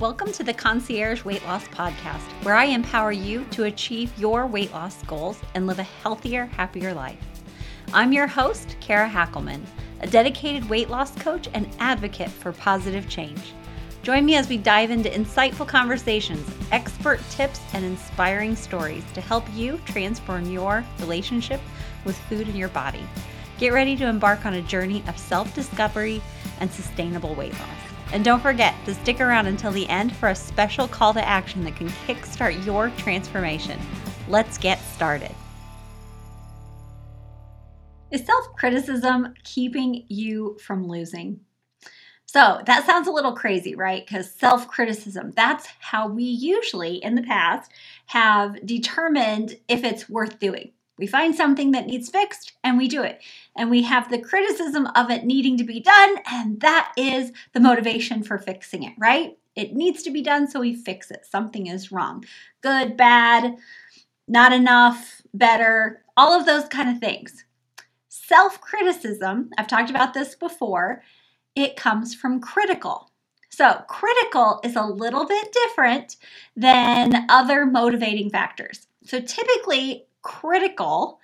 Welcome to the Concierge Weight Loss Podcast, where I empower you to achieve your weight loss goals and live a healthier, happier life. I'm your host, Kara Hackelman, a dedicated weight loss coach and advocate for positive change. Join me as we dive into insightful conversations, expert tips, and inspiring stories to help you transform your relationship with food and your body. Get ready to embark on a journey of self discovery and sustainable weight loss. And don't forget to stick around until the end for a special call to action that can kickstart your transformation. Let's get started. Is self criticism keeping you from losing? So that sounds a little crazy, right? Because self criticism, that's how we usually in the past have determined if it's worth doing. We find something that needs fixed and we do it. And we have the criticism of it needing to be done, and that is the motivation for fixing it, right? It needs to be done, so we fix it. Something is wrong. Good, bad, not enough, better, all of those kind of things. Self criticism, I've talked about this before, it comes from critical. So, critical is a little bit different than other motivating factors. So, typically, critical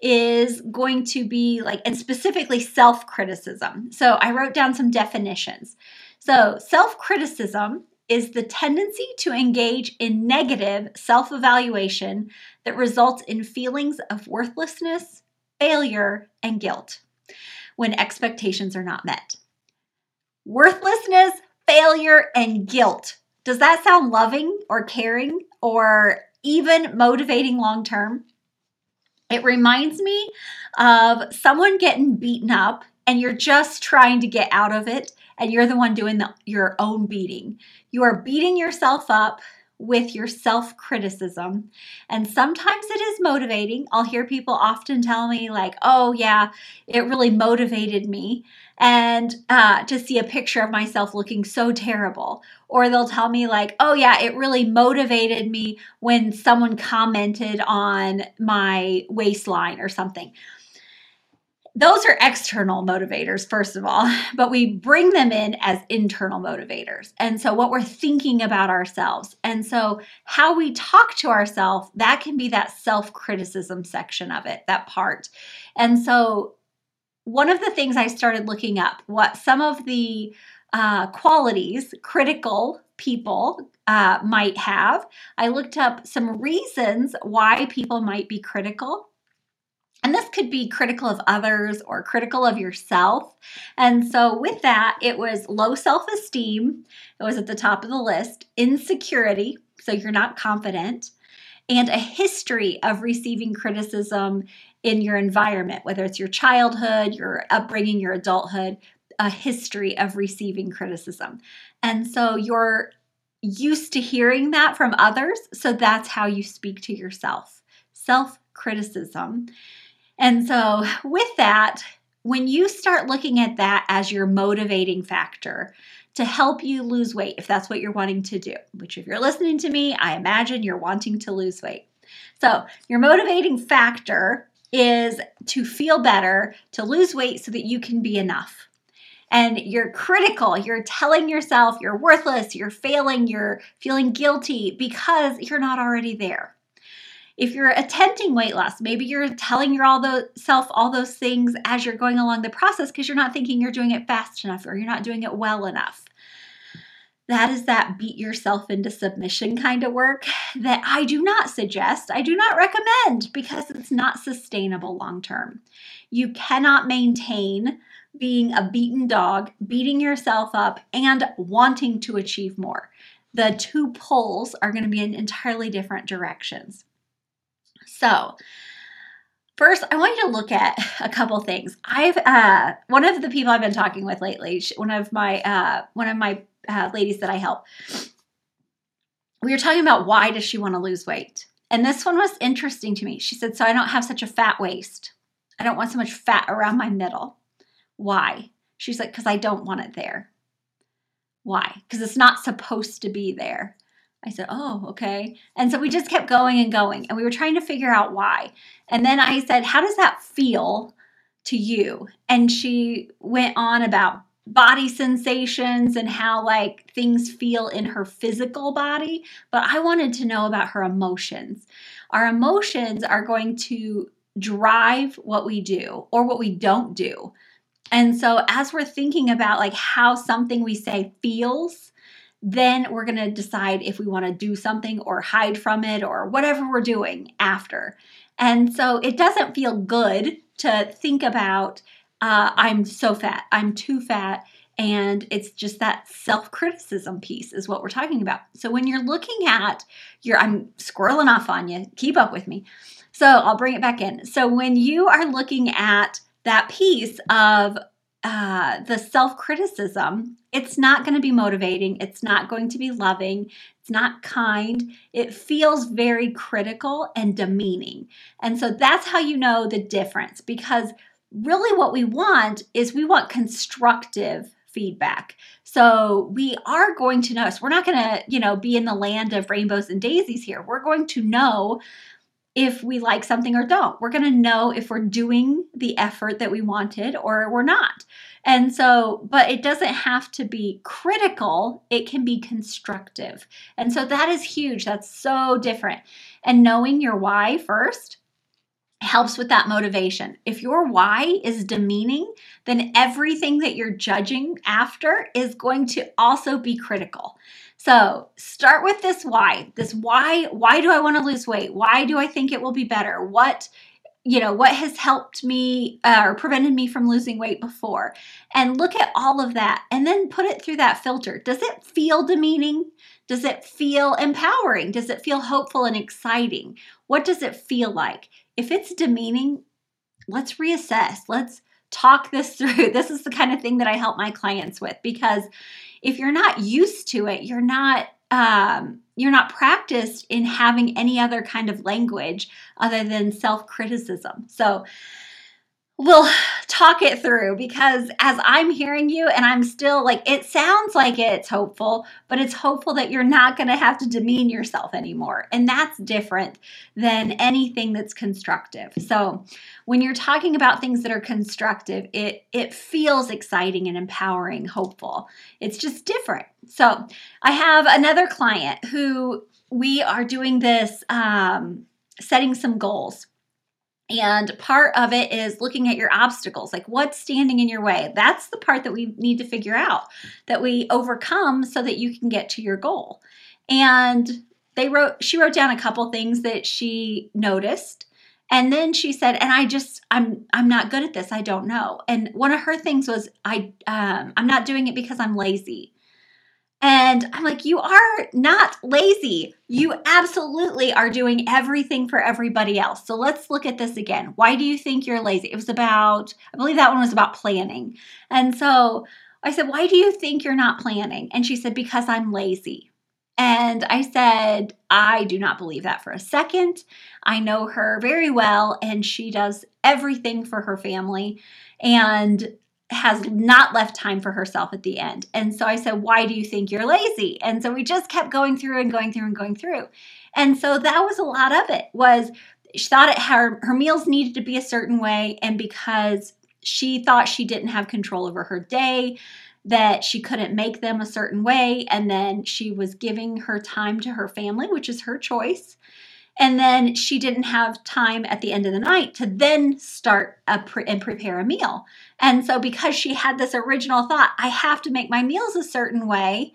is going to be like, and specifically self criticism. So I wrote down some definitions. So, self criticism is the tendency to engage in negative self evaluation that results in feelings of worthlessness, failure, and guilt when expectations are not met. Worthlessness, failure, and guilt. Does that sound loving or caring or even motivating long term? It reminds me of someone getting beaten up and you're just trying to get out of it and you're the one doing the, your own beating. You are beating yourself up with your self criticism. And sometimes it is motivating. I'll hear people often tell me, like, oh, yeah, it really motivated me. And uh, to see a picture of myself looking so terrible. Or they'll tell me, like, oh, yeah, it really motivated me when someone commented on my waistline or something those are external motivators, first of all, but we bring them in as internal motivators. And so, what we're thinking about ourselves. And so, how we talk to ourselves, that can be that self criticism section of it, that part. And so, one of the things I started looking up, what some of the uh, qualities critical people uh, might have, I looked up some reasons why people might be critical and this could be critical of others or critical of yourself. And so, with that, it was low self esteem, it was at the top of the list, insecurity, so you're not confident, and a history of receiving criticism in your environment, whether it's your childhood, your upbringing, your adulthood, a history of receiving criticism. And so, you're used to hearing that from others, so that's how you speak to yourself. Self criticism. And so, with that, when you start looking at that as your motivating factor to help you lose weight, if that's what you're wanting to do, which, if you're listening to me, I imagine you're wanting to lose weight. So, your motivating factor is to feel better, to lose weight so that you can be enough. And you're critical, you're telling yourself you're worthless, you're failing, you're feeling guilty because you're not already there if you're attempting weight loss, maybe you're telling yourself all those things as you're going along the process because you're not thinking you're doing it fast enough or you're not doing it well enough. That is that beat yourself into submission kind of work that I do not suggest, I do not recommend because it's not sustainable long term. You cannot maintain being a beaten dog, beating yourself up, and wanting to achieve more. The two poles are going to be in entirely different directions. So, First, I want you to look at a couple things. I've uh, one of the people I've been talking with lately, one of my uh, one of my uh, ladies that I help. We were talking about why does she want to lose weight, and this one was interesting to me. She said, "So I don't have such a fat waist. I don't want so much fat around my middle. Why?" She's like, "Because I don't want it there. Why? Because it's not supposed to be there." I said, Oh, okay. And so we just kept going and going, and we were trying to figure out why. And then I said, How does that feel to you? And she went on about body sensations and how like things feel in her physical body, but I wanted to know about her emotions. Our emotions are going to drive what we do or what we don't do. And so as we're thinking about like how something we say feels, then we're going to decide if we want to do something or hide from it or whatever we're doing after. And so it doesn't feel good to think about uh, I'm so fat, I'm too fat. And it's just that self criticism piece is what we're talking about. So when you're looking at your, I'm squirreling off on you, keep up with me. So I'll bring it back in. So when you are looking at that piece of uh, the self criticism, it's not going to be motivating. It's not going to be loving. It's not kind. It feels very critical and demeaning. And so that's how you know the difference because really what we want is we want constructive feedback. So we are going to notice. We're not going to, you know, be in the land of rainbows and daisies here. We're going to know if we like something or don't. We're going to know if we're doing the effort that we wanted or we're not. And so, but it doesn't have to be critical, it can be constructive. And so that is huge. That's so different. And knowing your why first helps with that motivation. If your why is demeaning, then everything that you're judging after is going to also be critical. So, start with this why. This why, why do I want to lose weight? Why do I think it will be better? What you know, what has helped me uh, or prevented me from losing weight before? And look at all of that and then put it through that filter. Does it feel demeaning? Does it feel empowering? Does it feel hopeful and exciting? What does it feel like? If it's demeaning, let's reassess. Let's talk this through. This is the kind of thing that I help my clients with because if you're not used to it, you're not um, you're not practiced in having any other kind of language other than self criticism. So we'll talk it through because as I'm hearing you and I'm still like, it sounds like it's hopeful, but it's hopeful that you're not going to have to demean yourself anymore. And that's different than anything that's constructive. So when you're talking about things that are constructive, it, it feels exciting and empowering, hopeful. It's just different. So I have another client who we are doing this, um, setting some goals and part of it is looking at your obstacles, like what's standing in your way. That's the part that we need to figure out that we overcome so that you can get to your goal. And they wrote she wrote down a couple things that she noticed. And then she said, and I just I'm I'm not good at this. I don't know. And one of her things was I um, I'm not doing it because I'm lazy. And I'm like, you are not lazy. You absolutely are doing everything for everybody else. So let's look at this again. Why do you think you're lazy? It was about, I believe that one was about planning. And so I said, Why do you think you're not planning? And she said, Because I'm lazy. And I said, I do not believe that for a second. I know her very well, and she does everything for her family. And has not left time for herself at the end. And so I said, Why do you think you're lazy? And so we just kept going through and going through and going through. And so that was a lot of it was she thought it her, her meals needed to be a certain way. And because she thought she didn't have control over her day, that she couldn't make them a certain way. And then she was giving her time to her family, which is her choice. And then she didn't have time at the end of the night to then start pre- and prepare a meal. And so, because she had this original thought, I have to make my meals a certain way,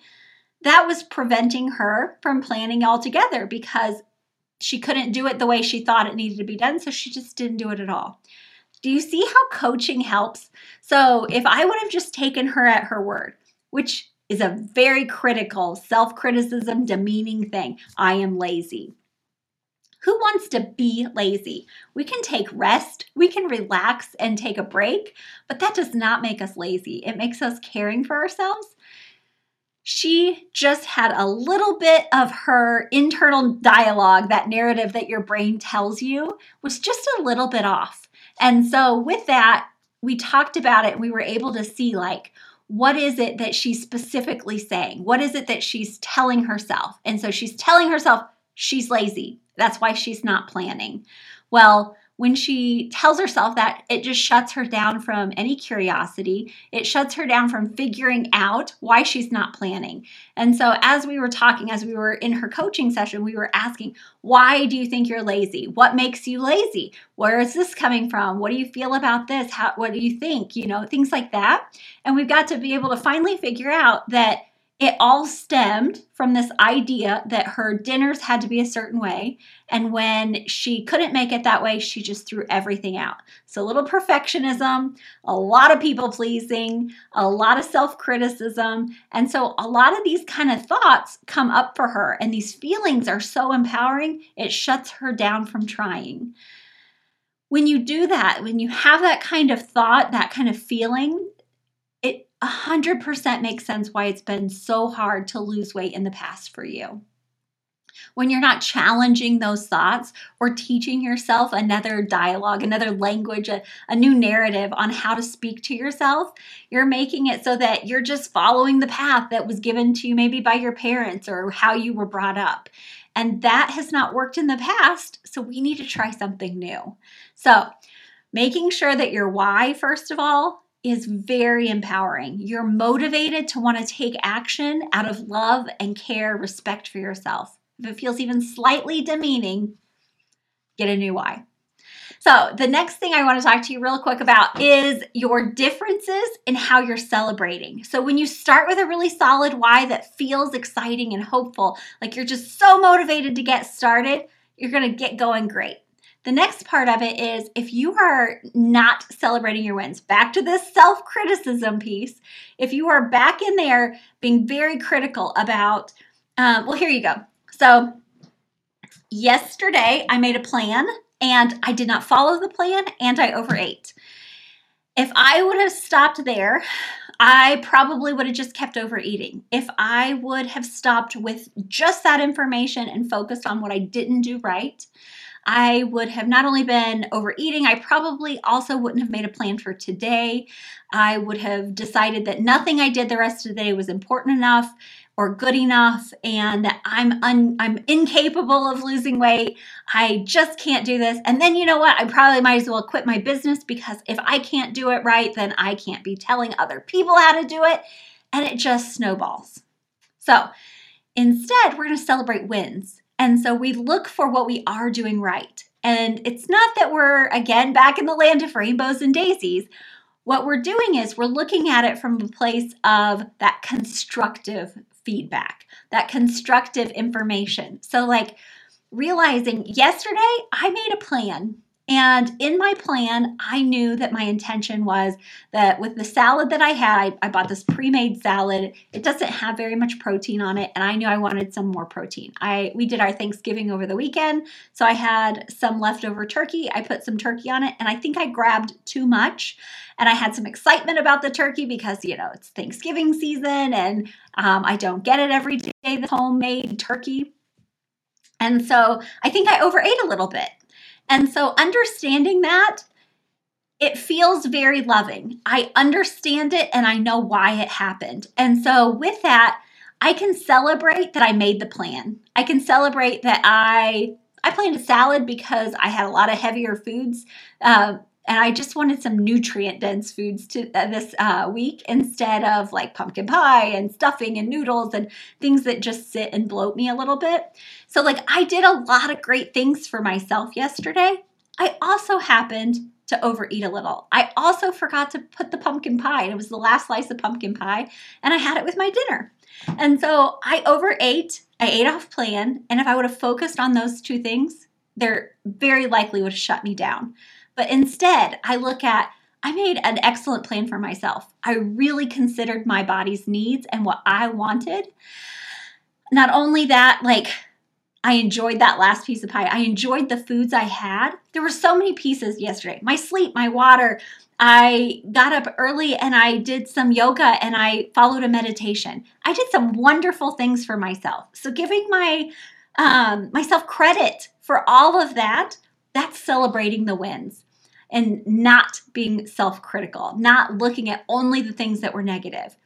that was preventing her from planning altogether because she couldn't do it the way she thought it needed to be done. So, she just didn't do it at all. Do you see how coaching helps? So, if I would have just taken her at her word, which is a very critical self criticism, demeaning thing, I am lazy who wants to be lazy? We can take rest, we can relax and take a break, but that does not make us lazy. It makes us caring for ourselves. She just had a little bit of her internal dialogue, that narrative that your brain tells you, was just a little bit off. And so, with that, we talked about it and we were able to see, like, what is it that she's specifically saying? What is it that she's telling herself? And so she's telling herself she's lazy. That's why she's not planning. Well, when she tells herself that, it just shuts her down from any curiosity. It shuts her down from figuring out why she's not planning. And so, as we were talking, as we were in her coaching session, we were asking, Why do you think you're lazy? What makes you lazy? Where is this coming from? What do you feel about this? How, what do you think? You know, things like that. And we've got to be able to finally figure out that it all stemmed from this idea that her dinners had to be a certain way. And when she couldn't make it that way, she just threw everything out. So, a little perfectionism, a lot of people pleasing, a lot of self criticism. And so, a lot of these kind of thoughts come up for her. And these feelings are so empowering, it shuts her down from trying. When you do that, when you have that kind of thought, that kind of feeling, 100% makes sense why it's been so hard to lose weight in the past for you. When you're not challenging those thoughts or teaching yourself another dialogue, another language, a, a, new narrative on how to speak to yourself, you're making it so that you're just following the path that was given to you maybe by your parents or how you were brought up. And that has not worked in the past, so we need to try something new. So, making sure that your why, first of all, is very empowering. You're motivated to want to take action out of love and care, respect for yourself. If it feels even slightly demeaning, get a new why. So, the next thing I want to talk to you real quick about is your differences in how you're celebrating. So, when you start with a really solid why that feels exciting and hopeful, like you're just so motivated to get started, you're going to get going great. The next part of it is if you are not celebrating your wins, back to this self criticism piece, if you are back in there being very critical about, um, well, here you go. So, yesterday I made a plan and I did not follow the plan and I overate. If I would have stopped there, I probably would have just kept overeating. If I would have stopped with just that information and focused on what I didn't do right, I would have not only been overeating, I probably also wouldn't have made a plan for today. I would have decided that nothing I did the rest of the day was important enough or good enough and that I'm un, I'm incapable of losing weight. I just can't do this. And then you know what? I probably might as well quit my business because if I can't do it right, then I can't be telling other people how to do it and it just snowballs. So, instead, we're going to celebrate wins. And so we look for what we are doing right. And it's not that we're, again, back in the land of rainbows and daisies. What we're doing is we're looking at it from a place of that constructive feedback, that constructive information. So, like realizing yesterday I made a plan and in my plan, I knew that my intention was that with the salad that I had, I, I, bought this pre-made salad. It doesn't have very much protein on it, and I knew I wanted some more protein. I we did our Thanksgiving over the weekend, so I had some leftover turkey. I put some turkey on it, and I think I grabbed too much. And I had some excitement about the turkey because you know it's Thanksgiving season, and um, I don't get it every day. The homemade turkey. And so I think I overate a little bit. And so understanding that, it feels very loving. I understand it and I know why it happened. And so with that, I can celebrate that I made the plan. I can celebrate that I I planned a salad because I had a lot of heavier foods uh, and I just wanted some nutrient dense foods to uh, this uh, week instead of like pumpkin pie and stuffing and noodles and things that just sit and bloat me a little bit. So, like, I did a lot of great things for myself yesterday. I also happened to overeat a little. I also forgot to put the pumpkin pie. And it was the last slice of pumpkin pie, and I had it with my dinner. And so I overate. I ate off plan. And if I would have focused on those two things, they're very likely would have shut me down. But instead, I look at I made an excellent plan for myself. I really considered my body's needs and what I wanted. Not only that, like I enjoyed that last piece of pie. I enjoyed the foods I had. There were so many pieces yesterday. My sleep, my water. I got up early and I did some yoga and I followed a meditation. I did some wonderful things for myself. So giving my um, myself credit for all of that, that's celebrating the wins and not being self critical, not looking at only the things that were negative.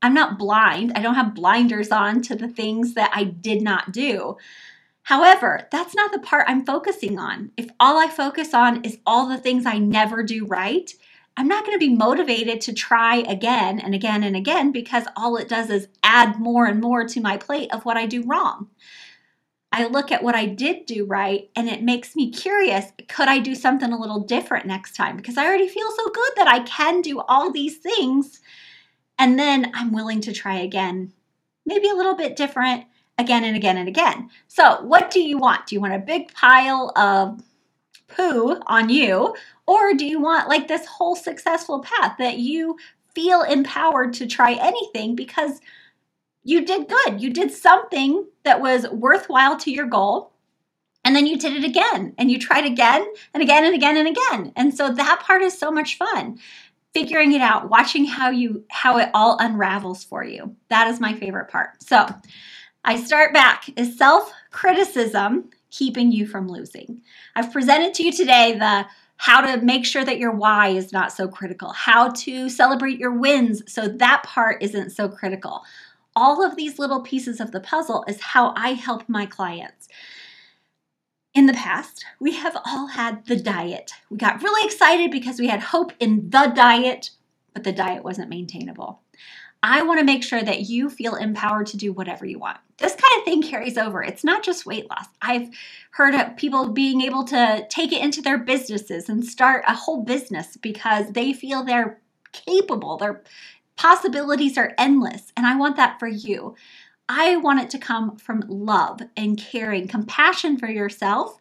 I'm not blind. I don't have blinders on to the things that I did not do. However, that's not the part I'm focusing on. If all I focus on is all the things I never do right, I'm not going to be motivated to try again and again and again because all it does is add more and more to my plate of what I do wrong. I look at what I did do right and it makes me curious could I do something a little different next time? Because I already feel so good that I can do all these things. And then I'm willing to try again, maybe a little bit different again and again and again. So, what do you want? Do you want a big pile of poo on you? Or do you want like this whole successful path that you feel empowered to try anything because you did good? You did something that was worthwhile to your goal. And then you did it again and you tried again and again and again and again. And so that part is so much fun figuring it out watching how you how it all unravels for you that is my favorite part so I start back. Is self criticism keeping you from losing? I've presented to you today the how to make sure that your why is not so critical, how to celebrate your wins so that part isn't so critical. All of these little pieces of the puzzle is how I help my clients. In the past, we have all had the diet. We got really excited because we had hope in the diet, but the diet wasn't maintainable. I want to make sure that you feel empowered to do whatever you want. This kind of thing carries over. It's not just weight loss. I've heard of people being able to take it into their businesses and start a whole business because they feel they're capable. Their possibilities are endless. And I want that for you. I want it to come from love and caring, compassion for yourself,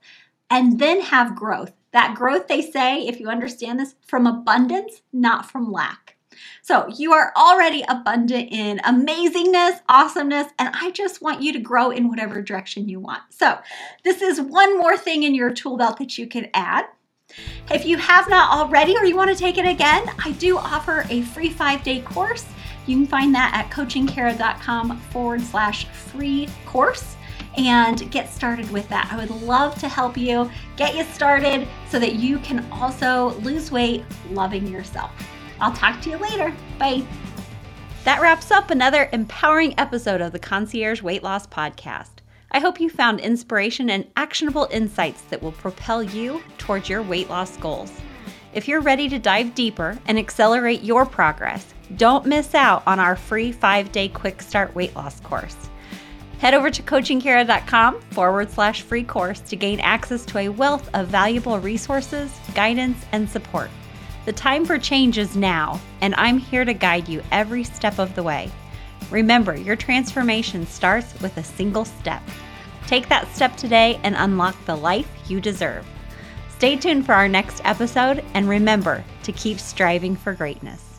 and then have growth. That growth, they say, if you understand this, from abundance, not from lack. So you are already abundant in amazingness, awesomeness, and I just want you to grow in whatever direction you want. So this is one more thing in your tool belt that you can add. If you have not already or you want to take it again, I do offer a free five day course. You can find that at coachingkara.com forward slash free course and get started with that. I would love to help you get you started so that you can also lose weight loving yourself. I'll talk to you later. Bye. That wraps up another empowering episode of the Concierge Weight Loss Podcast. I hope you found inspiration and actionable insights that will propel you towards your weight loss goals. If you're ready to dive deeper and accelerate your progress, don't miss out on our free five day quick start weight loss course. Head over to coachingkara.com forward slash free course to gain access to a wealth of valuable resources, guidance, and support. The time for change is now, and I'm here to guide you every step of the way. Remember, your transformation starts with a single step. Take that step today and unlock the life you deserve. Stay tuned for our next episode, and remember to keep striving for greatness.